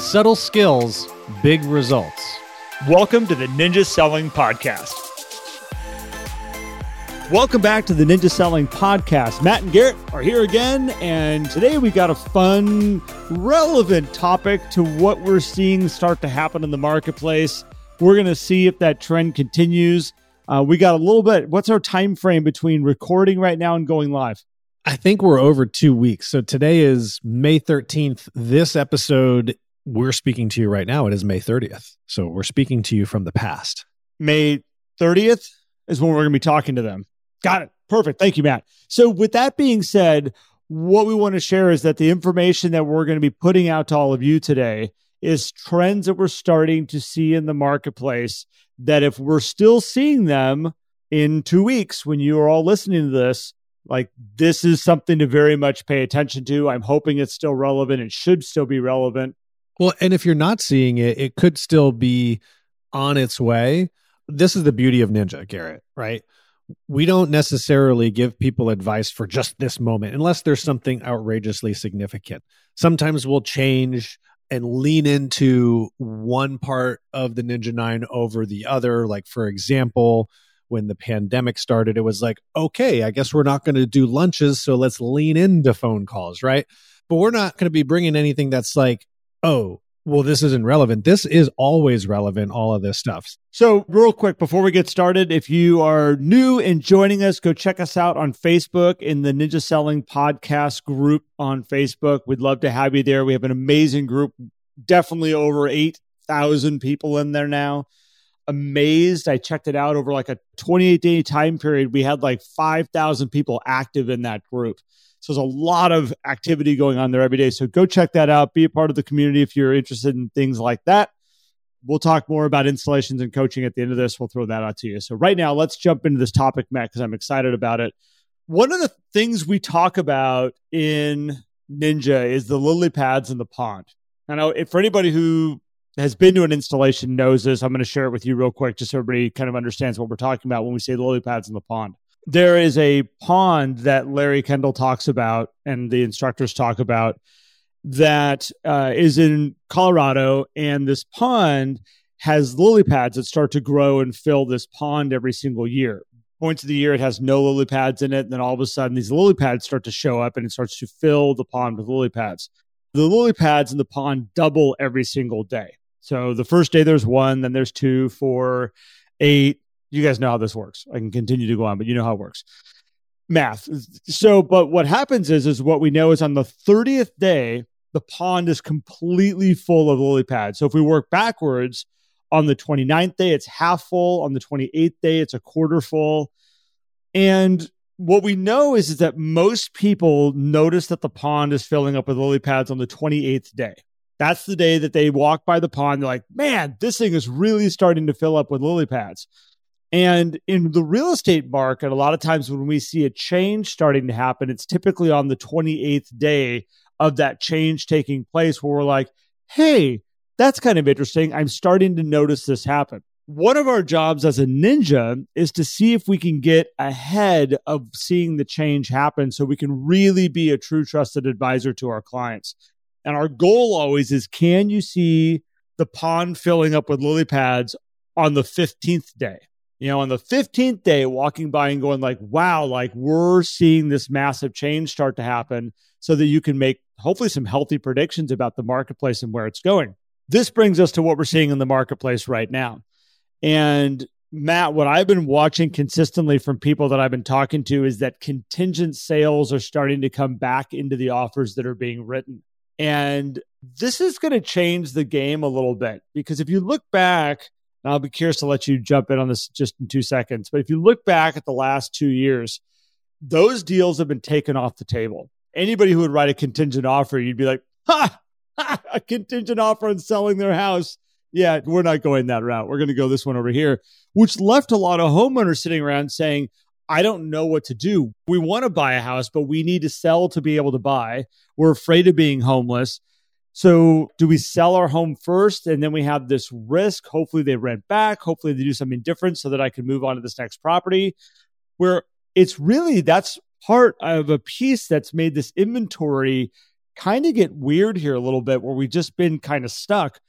Subtle skills, big results. Welcome to the Ninja Selling Podcast. Welcome back to the Ninja Selling Podcast. Matt and Garrett are here again, and today we got a fun, relevant topic to what we're seeing start to happen in the marketplace. We're going to see if that trend continues. Uh, we got a little bit. What's our time frame between recording right now and going live? I think we're over two weeks. So today is May 13th. This episode, we're speaking to you right now. It is May 30th. So we're speaking to you from the past. May 30th is when we're going to be talking to them. Got it. Perfect. Thank you, Matt. So, with that being said, what we want to share is that the information that we're going to be putting out to all of you today is trends that we're starting to see in the marketplace. That if we're still seeing them in two weeks, when you are all listening to this, like this is something to very much pay attention to. I'm hoping it's still relevant. It should still be relevant. Well, and if you're not seeing it, it could still be on its way. This is the beauty of Ninja, Garrett, right? We don't necessarily give people advice for just this moment unless there's something outrageously significant. Sometimes we'll change and lean into one part of the Ninja 9 over the other. Like, for example, when the pandemic started, it was like, okay, I guess we're not going to do lunches. So let's lean into phone calls, right? But we're not going to be bringing anything that's like, oh, well, this isn't relevant. This is always relevant, all of this stuff. So, real quick, before we get started, if you are new and joining us, go check us out on Facebook in the Ninja Selling Podcast group on Facebook. We'd love to have you there. We have an amazing group, definitely over 8,000 people in there now. Amazed. I checked it out over like a 28 day time period. We had like 5,000 people active in that group. So there's a lot of activity going on there every day. So go check that out. Be a part of the community if you're interested in things like that. We'll talk more about installations and coaching at the end of this. We'll throw that out to you. So right now, let's jump into this topic, Matt, because I'm excited about it. One of the things we talk about in Ninja is the lily pads in the pond. I know if for anybody who has been to an installation knows this, I'm going to share it with you real quick, just so everybody kind of understands what we're talking about when we say the lily pads in the pond there is a pond that Larry Kendall talks about and the instructors talk about that uh, is in Colorado. And this pond has lily pads that start to grow and fill this pond every single year. Points of the year, it has no lily pads in it. And then all of a sudden, these lily pads start to show up and it starts to fill the pond with lily pads. The lily pads in the pond double every single day. So the first day there's one, then there's two, four, eight, you guys know how this works. I can continue to go on, but you know how it works. Math. So, but what happens is, is what we know is on the 30th day, the pond is completely full of lily pads. So if we work backwards, on the 29th day, it's half full. On the 28th day, it's a quarter full. And what we know is, is that most people notice that the pond is filling up with lily pads on the 28th day. That's the day that they walk by the pond. They're like, man, this thing is really starting to fill up with lily pads. And in the real estate market, a lot of times when we see a change starting to happen, it's typically on the 28th day of that change taking place where we're like, hey, that's kind of interesting. I'm starting to notice this happen. One of our jobs as a ninja is to see if we can get ahead of seeing the change happen so we can really be a true trusted advisor to our clients. And our goal always is can you see the pond filling up with lily pads on the 15th day? You know, on the 15th day, walking by and going like, wow, like we're seeing this massive change start to happen so that you can make hopefully some healthy predictions about the marketplace and where it's going. This brings us to what we're seeing in the marketplace right now. And Matt, what I've been watching consistently from people that I've been talking to is that contingent sales are starting to come back into the offers that are being written. And this is going to change the game a little bit because if you look back, and I'll be curious to let you jump in on this just in two seconds. But if you look back at the last two years, those deals have been taken off the table. Anybody who would write a contingent offer, you'd be like, ha, ha a contingent offer on selling their house. Yeah, we're not going that route. We're going to go this one over here, which left a lot of homeowners sitting around saying, I don't know what to do. We want to buy a house, but we need to sell to be able to buy. We're afraid of being homeless. So, do we sell our home first and then we have this risk? Hopefully, they rent back. Hopefully, they do something different so that I can move on to this next property. Where it's really that's part of a piece that's made this inventory kind of get weird here a little bit where we've just been kind of stuck.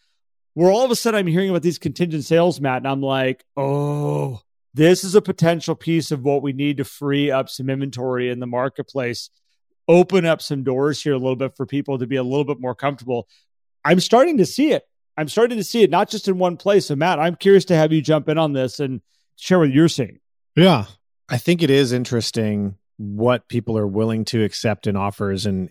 Where all of a sudden I'm hearing about these contingent sales, Matt, and I'm like, oh, this is a potential piece of what we need to free up some inventory in the marketplace, open up some doors here a little bit for people to be a little bit more comfortable. I'm starting to see it. I'm starting to see it not just in one place. So, Matt, I'm curious to have you jump in on this and share what you're seeing. Yeah, I think it is interesting what people are willing to accept in offers. And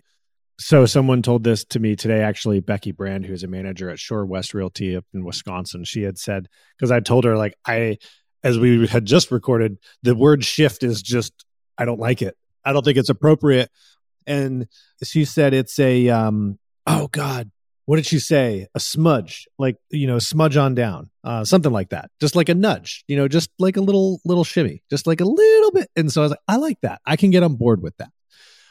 so, someone told this to me today, actually, Becky Brand, who's a manager at Shorewest Realty up in Wisconsin. She had said, because I told her, like, I, as we had just recorded, the word shift is just, I don't like it. I don't think it's appropriate. And she said it's a, um, oh God, what did she say? A smudge, like, you know, smudge on down, uh, something like that. Just like a nudge, you know, just like a little, little shimmy, just like a little bit. And so I was like, I like that. I can get on board with that.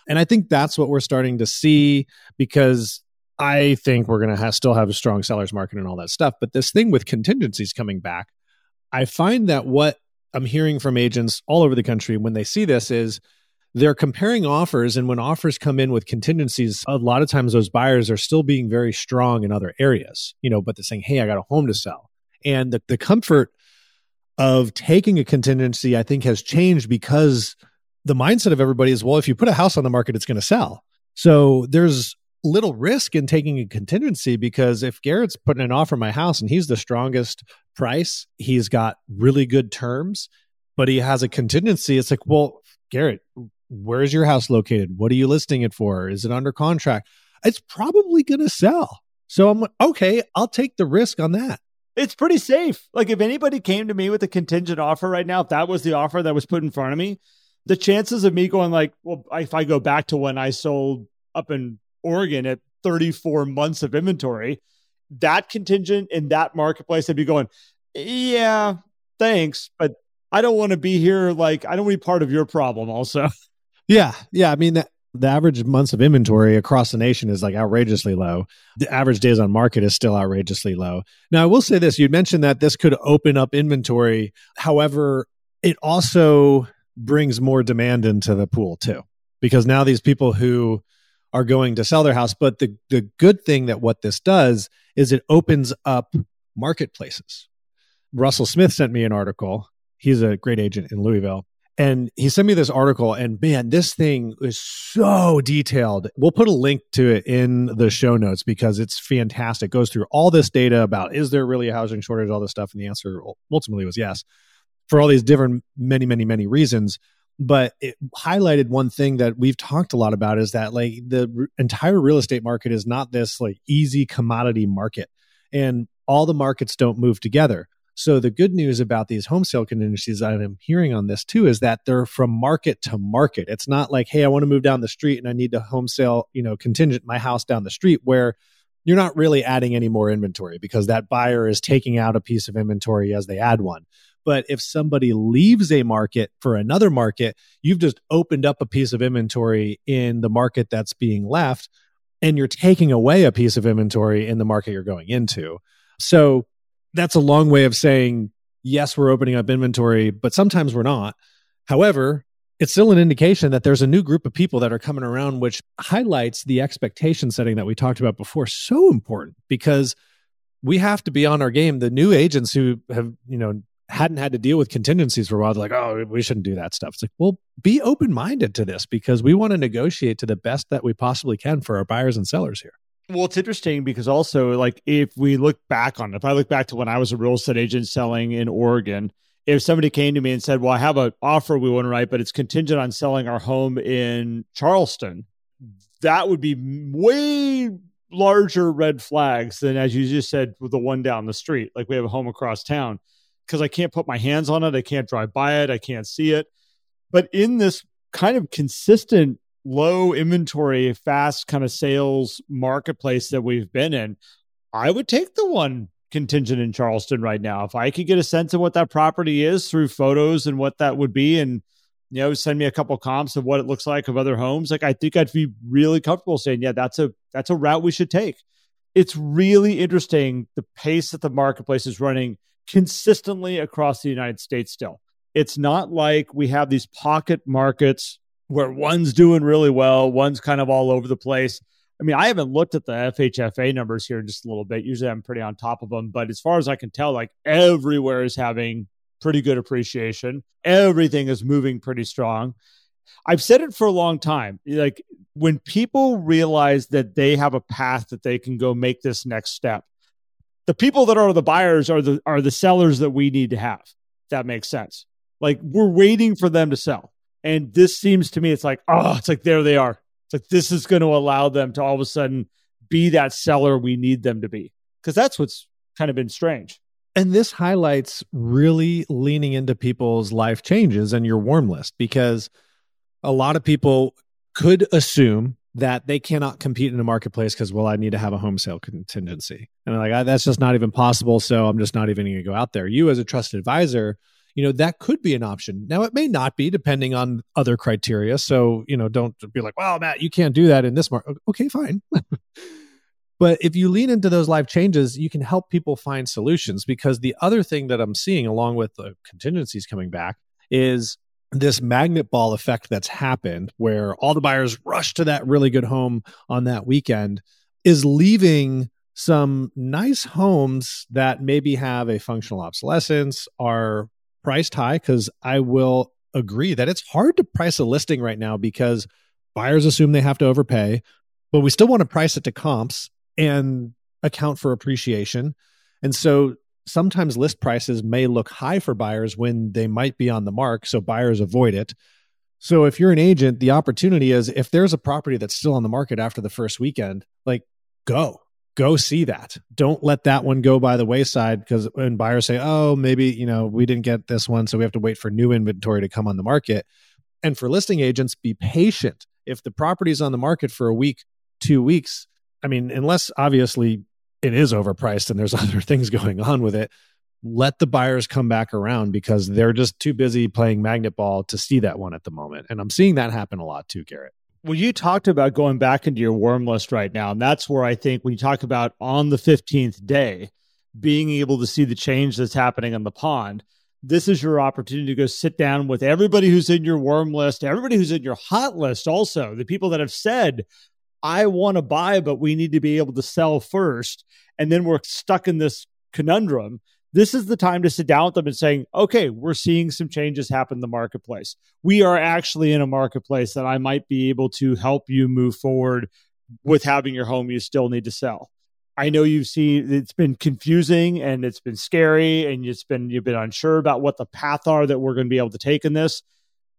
And I think that's what we're starting to see because I think we're going to have, still have a strong sellers market and all that stuff. But this thing with contingencies coming back, I find that what I'm hearing from agents all over the country when they see this is they're comparing offers. And when offers come in with contingencies, a lot of times those buyers are still being very strong in other areas, you know, but they're saying, hey, I got a home to sell. And the, the comfort of taking a contingency, I think, has changed because the mindset of everybody is, well, if you put a house on the market, it's going to sell. So there's little risk in taking a contingency because if Garrett's putting an offer on my house and he's the strongest price, he's got really good terms, but he has a contingency, it's like, well, Garrett, where's your house located? What are you listing it for? Is it under contract? It's probably going to sell. So I'm like, okay, I'll take the risk on that. It's pretty safe. Like if anybody came to me with a contingent offer right now, if that was the offer that was put in front of me, the chances of me going like, well, if I go back to when I sold up in Oregon at 34 months of inventory, that contingent in that marketplace, I'd be going, yeah, thanks, but I don't want to be here. Like, I don't want to be part of your problem also. Yeah. Yeah. I mean, the, average months of inventory across the nation is like outrageously low. The average days on market is still outrageously low. Now, I will say this you mentioned that this could open up inventory. However, it also brings more demand into the pool too, because now these people who are going to sell their house. But the, the good thing that what this does is it opens up marketplaces. Russell Smith sent me an article. He's a great agent in Louisville. And he sent me this article, and man, this thing is so detailed. We'll put a link to it in the show notes because it's fantastic. It goes through all this data about is there really a housing shortage, all this stuff. And the answer ultimately was yes, for all these different, many, many, many reasons but it highlighted one thing that we've talked a lot about is that like the r- entire real estate market is not this like easy commodity market and all the markets don't move together so the good news about these home sale contingencies i'm hearing on this too is that they're from market to market it's not like hey i want to move down the street and i need to home sale you know contingent my house down the street where you're not really adding any more inventory because that buyer is taking out a piece of inventory as they add one but if somebody leaves a market for another market, you've just opened up a piece of inventory in the market that's being left, and you're taking away a piece of inventory in the market you're going into. So that's a long way of saying, yes, we're opening up inventory, but sometimes we're not. However, it's still an indication that there's a new group of people that are coming around, which highlights the expectation setting that we talked about before. So important because we have to be on our game. The new agents who have, you know, hadn't had to deal with contingencies for a while, like, oh, we shouldn't do that stuff. It's like, well, be open minded to this because we want to negotiate to the best that we possibly can for our buyers and sellers here. Well, it's interesting because also, like, if we look back on if I look back to when I was a real estate agent selling in Oregon, if somebody came to me and said, Well, I have an offer we want to write, but it's contingent on selling our home in Charleston, that would be way larger red flags than, as you just said, with the one down the street. Like, we have a home across town because I can't put my hands on it. I can't drive by it. I can't see it. But in this kind of consistent low inventory, fast kind of sales marketplace that we've been in, I would take the one contingent in Charleston right now. If I could get a sense of what that property is through photos and what that would be and you know send me a couple comps of what it looks like of other homes like i think i'd be really comfortable saying yeah that's a that's a route we should take it's really interesting the pace that the marketplace is running consistently across the United States still. It's not like we have these pocket markets where one's doing really well, one's kind of all over the place. I mean, I haven't looked at the FHFA numbers here in just a little bit. Usually I'm pretty on top of them. But as far as I can tell, like everywhere is having pretty good appreciation. Everything is moving pretty strong. I've said it for a long time. Like when people realize that they have a path that they can go make this next step, the people that are the buyers are the are the sellers that we need to have. That makes sense. Like we're waiting for them to sell. And this seems to me, it's like, oh, it's like there they are. It's like this is going to allow them to all of a sudden be that seller we need them to be. Because that's what's kind of been strange. And this highlights really leaning into people's life changes and your warm list because a lot of people could assume that they cannot compete in a marketplace because, well, I need to have a home sale contingency. And like, that's just not even possible. So I'm just not even going to go out there. You, as a trusted advisor, you know that could be an option. Now it may not be depending on other criteria. So you know don't be like well matt you can't do that in this market okay fine. But if you lean into those life changes you can help people find solutions because the other thing that i'm seeing along with the contingencies coming back is this magnet ball effect that's happened where all the buyers rush to that really good home on that weekend is leaving some nice homes that maybe have a functional obsolescence are priced high because I will agree that it's hard to price a listing right now because buyers assume they have to overpay, but we still want to price it to comps and account for appreciation. And so sometimes list prices may look high for buyers when they might be on the mark. So buyers avoid it. So if you're an agent, the opportunity is if there's a property that's still on the market after the first weekend, like go go see that. Don't let that one go by the wayside because when buyers say, oh, maybe, you know, we didn't get this one, so we have to wait for new inventory to come on the market. And for listing agents, be patient. If the property is on the market for a week, two weeks, I mean, unless obviously it is overpriced and there's other things going on with it, let the buyers come back around because they're just too busy playing magnet ball to see that one at the moment. And I'm seeing that happen a lot too, Garrett. Well, you talked about going back into your warm list right now. And that's where I think when you talk about on the 15th day, being able to see the change that's happening in the pond, this is your opportunity to go sit down with everybody who's in your warm list, everybody who's in your hot list, also the people that have said, I want to buy, but we need to be able to sell first. And then we're stuck in this conundrum this is the time to sit down with them and saying, okay, we're seeing some changes happen in the marketplace. We are actually in a marketplace that I might be able to help you move forward with having your home you still need to sell. I know you've seen it's been confusing and it's been scary and it's been you've been unsure about what the path are that we're going to be able to take in this.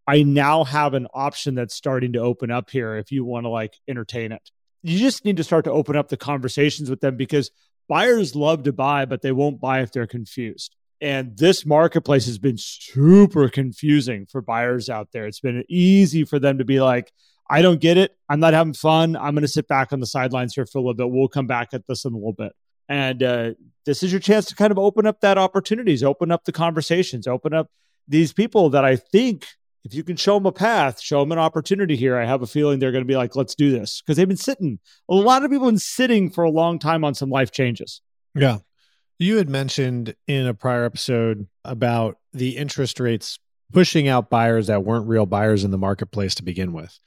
I now have an option that's starting to open up here if you want to like entertain it. You just need to start to open up the conversations with them because buyers love to buy, but they won't buy if they're confused. And this marketplace has been super confusing for buyers out there. It's been easy for them to be like, I don't get it. I'm not having fun. I'm going to sit back on the sidelines here for a little bit. We'll come back at this in a little bit. And uh, this is your chance to kind of open up that opportunities, open up the conversations, open up these people that I think if you can show them a path, show them an opportunity here, I have a feeling they're going to be like, let's do this. Because they've been sitting, a lot of people have been sitting for a long time on some life changes. Yeah. You had mentioned in a prior episode about the interest rates pushing out buyers that weren't real buyers in the marketplace to begin with.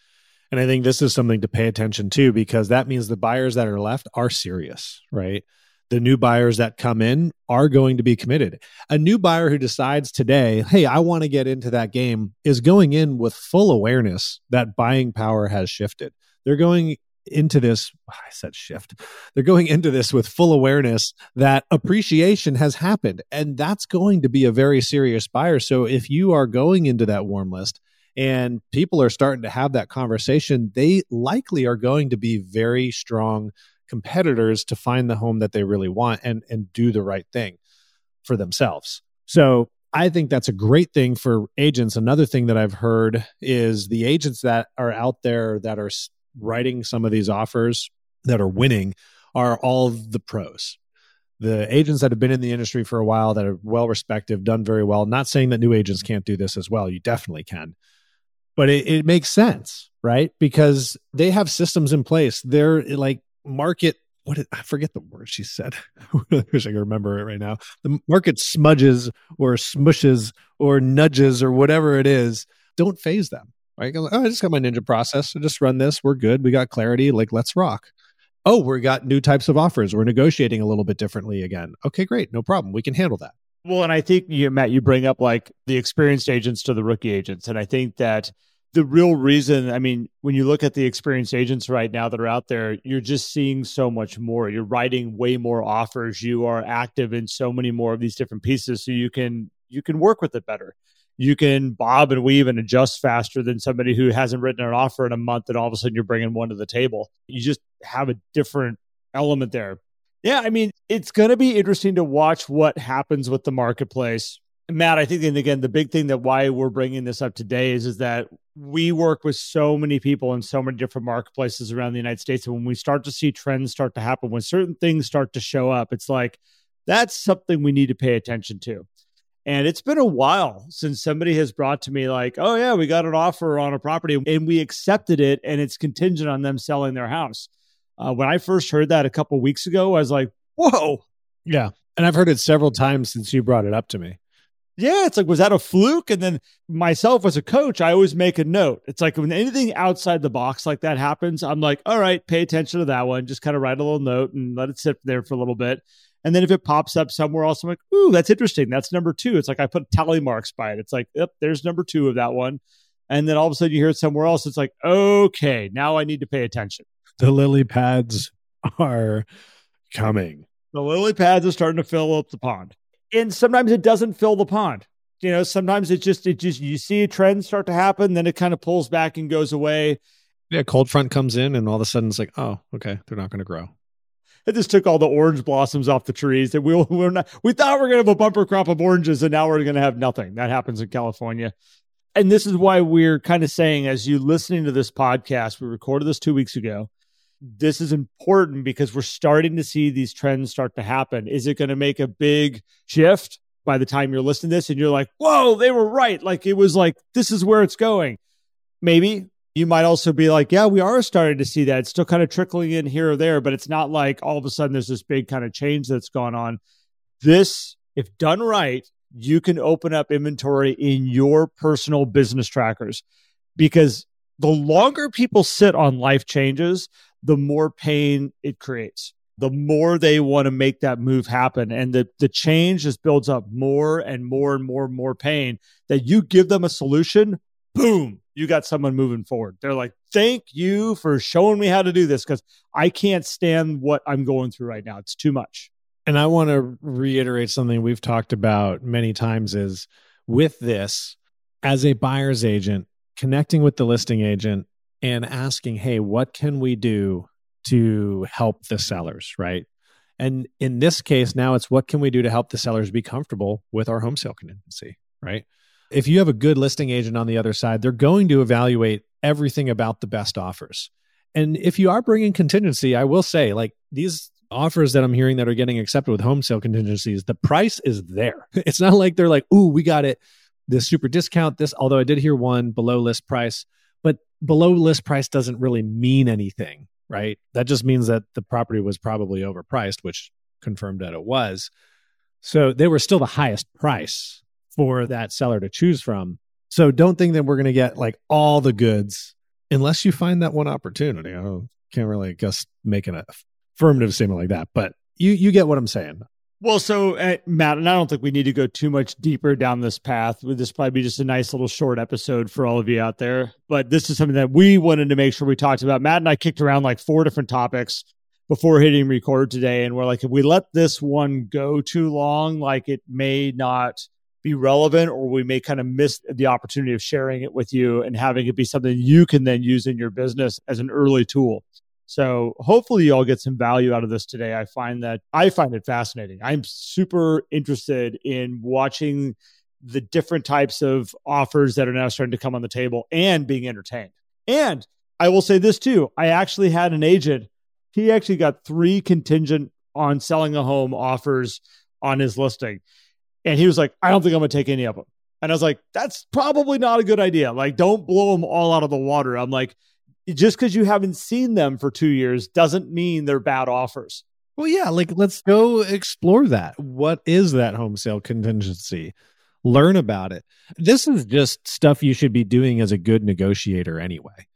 And I think this is something to pay attention to because that means the buyers that are left are serious, right? The new buyers that come in are going to be committed. A new buyer who decides today, hey, I want to get into that game, is going in with full awareness that buying power has shifted. They're going into this, I said shift. They're going into this with full awareness that appreciation has happened. And that's going to be a very serious buyer. So if you are going into that warm list, and people are starting to have that conversation, they likely are going to be very strong competitors to find the home that they really want and and do the right thing for themselves. So I think that's a great thing for agents. Another thing that I've heard is the agents that are out there that are writing some of these offers that are winning are all the pros. The agents that have been in the industry for a while that are well respected, done very well. Not saying that new agents can't do this as well. You definitely can. But it, it makes sense, right? Because they have systems in place. They're like market what did, I forget the word she said. I wish I could remember it right now. The market smudges or smushes or nudges or whatever it is. Don't phase them. Right? oh, I just got my Ninja process. I just run this. We're good. We got clarity. Like, let's rock. Oh, we got new types of offers. We're negotiating a little bit differently again. Okay, great. No problem. We can handle that. Well, and I think you, Matt, you bring up like the experienced agents to the rookie agents. And I think that the real reason, I mean, when you look at the experienced agents right now that are out there, you're just seeing so much more. You're writing way more offers. You are active in so many more of these different pieces. So you can you can work with it better. You can bob and weave and adjust faster than somebody who hasn't written an offer in a month and all of a sudden you're bringing one to the table. You just have a different element there. Yeah, I mean, it's going to be interesting to watch what happens with the marketplace. Matt, I think, and again, the big thing that why we're bringing this up today is, is that we work with so many people in so many different marketplaces around the United States. And when we start to see trends start to happen, when certain things start to show up, it's like, that's something we need to pay attention to. And it's been a while since somebody has brought to me, like, oh, yeah, we got an offer on a property and we accepted it and it's contingent on them selling their house. Uh, when I first heard that a couple weeks ago, I was like, whoa. Yeah. And I've heard it several times since you brought it up to me. Yeah, it's like, was that a fluke? And then myself as a coach, I always make a note. It's like when anything outside the box like that happens, I'm like, all right, pay attention to that one. Just kind of write a little note and let it sit there for a little bit. And then if it pops up somewhere else, I'm like, ooh, that's interesting. That's number two. It's like I put tally marks by it. It's like, yep, there's number two of that one. And then all of a sudden you hear it somewhere else. It's like, okay, now I need to pay attention the lily pads are coming. The lily pads are starting to fill up the pond. And sometimes it doesn't fill the pond. You know, sometimes it just it just you see a trend start to happen, then it kind of pulls back and goes away. Yeah, cold front comes in and all of a sudden it's like, oh, okay, they're not going to grow. It just took all the orange blossoms off the trees. That we we're not we thought we are going to have a bumper crop of oranges, and now we're going to have nothing. That happens in California. And this is why we're kind of saying, as you listening to this podcast, we recorded this two weeks ago this is important because we're starting to see these trends start to happen. Is it going to make a big shift by the time you're listening to this and you're like, whoa, they were right? Like it was like, this is where it's going. Maybe you might also be like, yeah, we are starting to see that. It's still kind of trickling in here or there, but it's not like all of a sudden there's this big kind of change that's gone on. This, if done right, you can open up inventory in your personal business trackers because the longer people sit on life changes, the more pain it creates the more they want to make that move happen. And the the change just builds up more and more and more and more pain that you give them a solution boom you got someone moving forward. They're like thank you for showing me how to do this because i can't stand what i'm going through right now. It's too much. And i want to reiterate something we've talked about many times is with this as a buyer's agent connecting with the listing agent and asking, hey, what can we do to help the sellers, right? And in this case, now it's what can we do to help the sellers be comfortable with our home sale contingency, right? If you have a good listing agent on the other side, they're going to evaluate everything about the best offers. And if you are bringing contingency, I will say, like these offers that I'm hearing that are getting accepted with home sale contingencies, the price is there. It's not like they're like, ooh, we got it, this super discount, this, although I did hear one below list price below list price doesn't really mean anything, right? That just means that the property was probably overpriced, which confirmed that it was. So they were still the highest price for that seller to choose from. So don't think that we're going to get like all the goods unless you find that one opportunity. I can't really just make an affirmative statement like that, but you you get what I'm saying. Well, so uh, Matt, and I don't think we need to go too much deeper down this path. This probably be just a nice little short episode for all of you out there. But this is something that we wanted to make sure we talked about. Matt and I kicked around like four different topics before hitting record today, and we're like, if we let this one go too long, like it may not be relevant, or we may kind of miss the opportunity of sharing it with you and having it be something you can then use in your business as an early tool. So hopefully you all get some value out of this today. I find that I find it fascinating. I'm super interested in watching the different types of offers that are now starting to come on the table and being entertained. And I will say this too. I actually had an agent. He actually got three contingent on selling a home offers on his listing. And he was like, I don't think I'm going to take any of them. And I was like, that's probably not a good idea. Like, don't blow them all out of the water. I'm like, just because you haven't seen them for two years doesn't mean they're bad offers. Well, yeah, like let's go explore that. What is that home sale contingency? learn about it. This is just stuff you should be doing as a good negotiator anyway.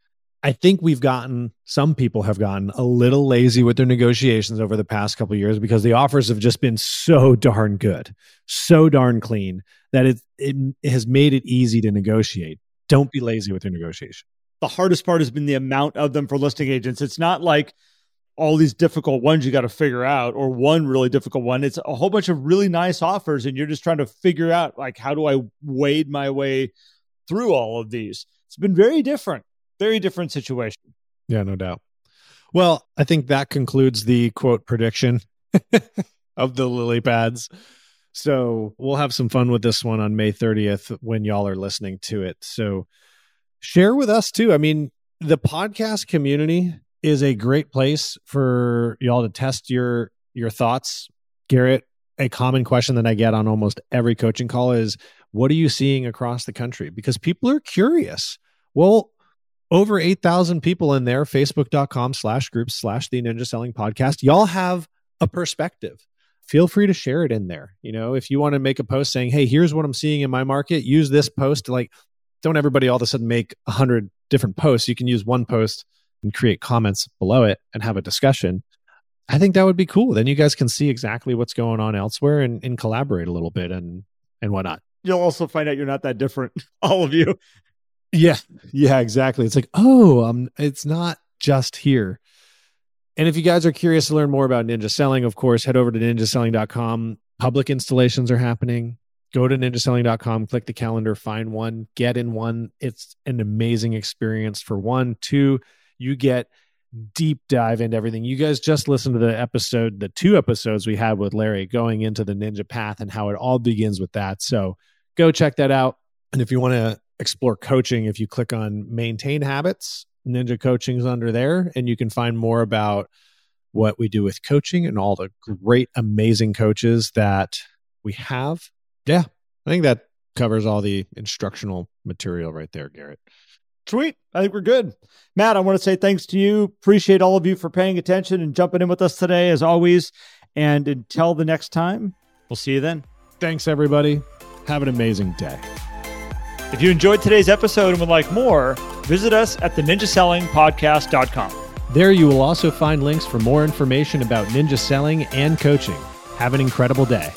I think we've gotten some people have gotten a little lazy with their negotiations over the past couple years because the offers have just been so darn good, so darn clean that it it has made it easy to negotiate. Don't be lazy with your negotiation. The hardest part has been the amount of them for listing agents. It's not like all these difficult ones you got to figure out or one really difficult one. It's a whole bunch of really nice offers and you're just trying to figure out like how do i wade my way through all of these? It's been very different very different situation. Yeah no doubt. Well i think that concludes the quote prediction of the lily pads. So we'll have some fun with this one on may 30th when y'all are listening to it. So share with us too i mean the podcast community is a great place for y'all to test your your thoughts. Garrett, a common question that I get on almost every coaching call is what are you seeing across the country? Because people are curious. Well, over 8,000 people in there, facebook.com slash groups slash the ninja selling podcast. Y'all have a perspective. Feel free to share it in there. You know, if you want to make a post saying, hey, here's what I'm seeing in my market, use this post to like, don't everybody all of a sudden make a hundred different posts. You can use one post and create comments below it and have a discussion. I think that would be cool. Then you guys can see exactly what's going on elsewhere and, and collaborate a little bit and and whatnot. You'll also find out you're not that different, all of you. Yeah, yeah, exactly. It's like, oh, um, it's not just here. And if you guys are curious to learn more about ninja selling, of course, head over to ninjaselling.com. Public installations are happening. Go to ninjaselling.com, click the calendar, find one, get in one. It's an amazing experience for one. Two, you get deep dive into everything. You guys just listened to the episode, the two episodes we had with Larry going into the ninja path and how it all begins with that. So go check that out. And if you want to explore coaching, if you click on maintain habits, ninja coaching is under there and you can find more about what we do with coaching and all the great, amazing coaches that we have. Yeah, I think that covers all the instructional material right there, Garrett. Sweet. I think we're good. Matt, I want to say thanks to you. Appreciate all of you for paying attention and jumping in with us today, as always. And until the next time, we'll see you then. Thanks, everybody. Have an amazing day. If you enjoyed today's episode and would like more, visit us at the ninjasellingpodcast.com. There you will also find links for more information about ninja selling and coaching. Have an incredible day.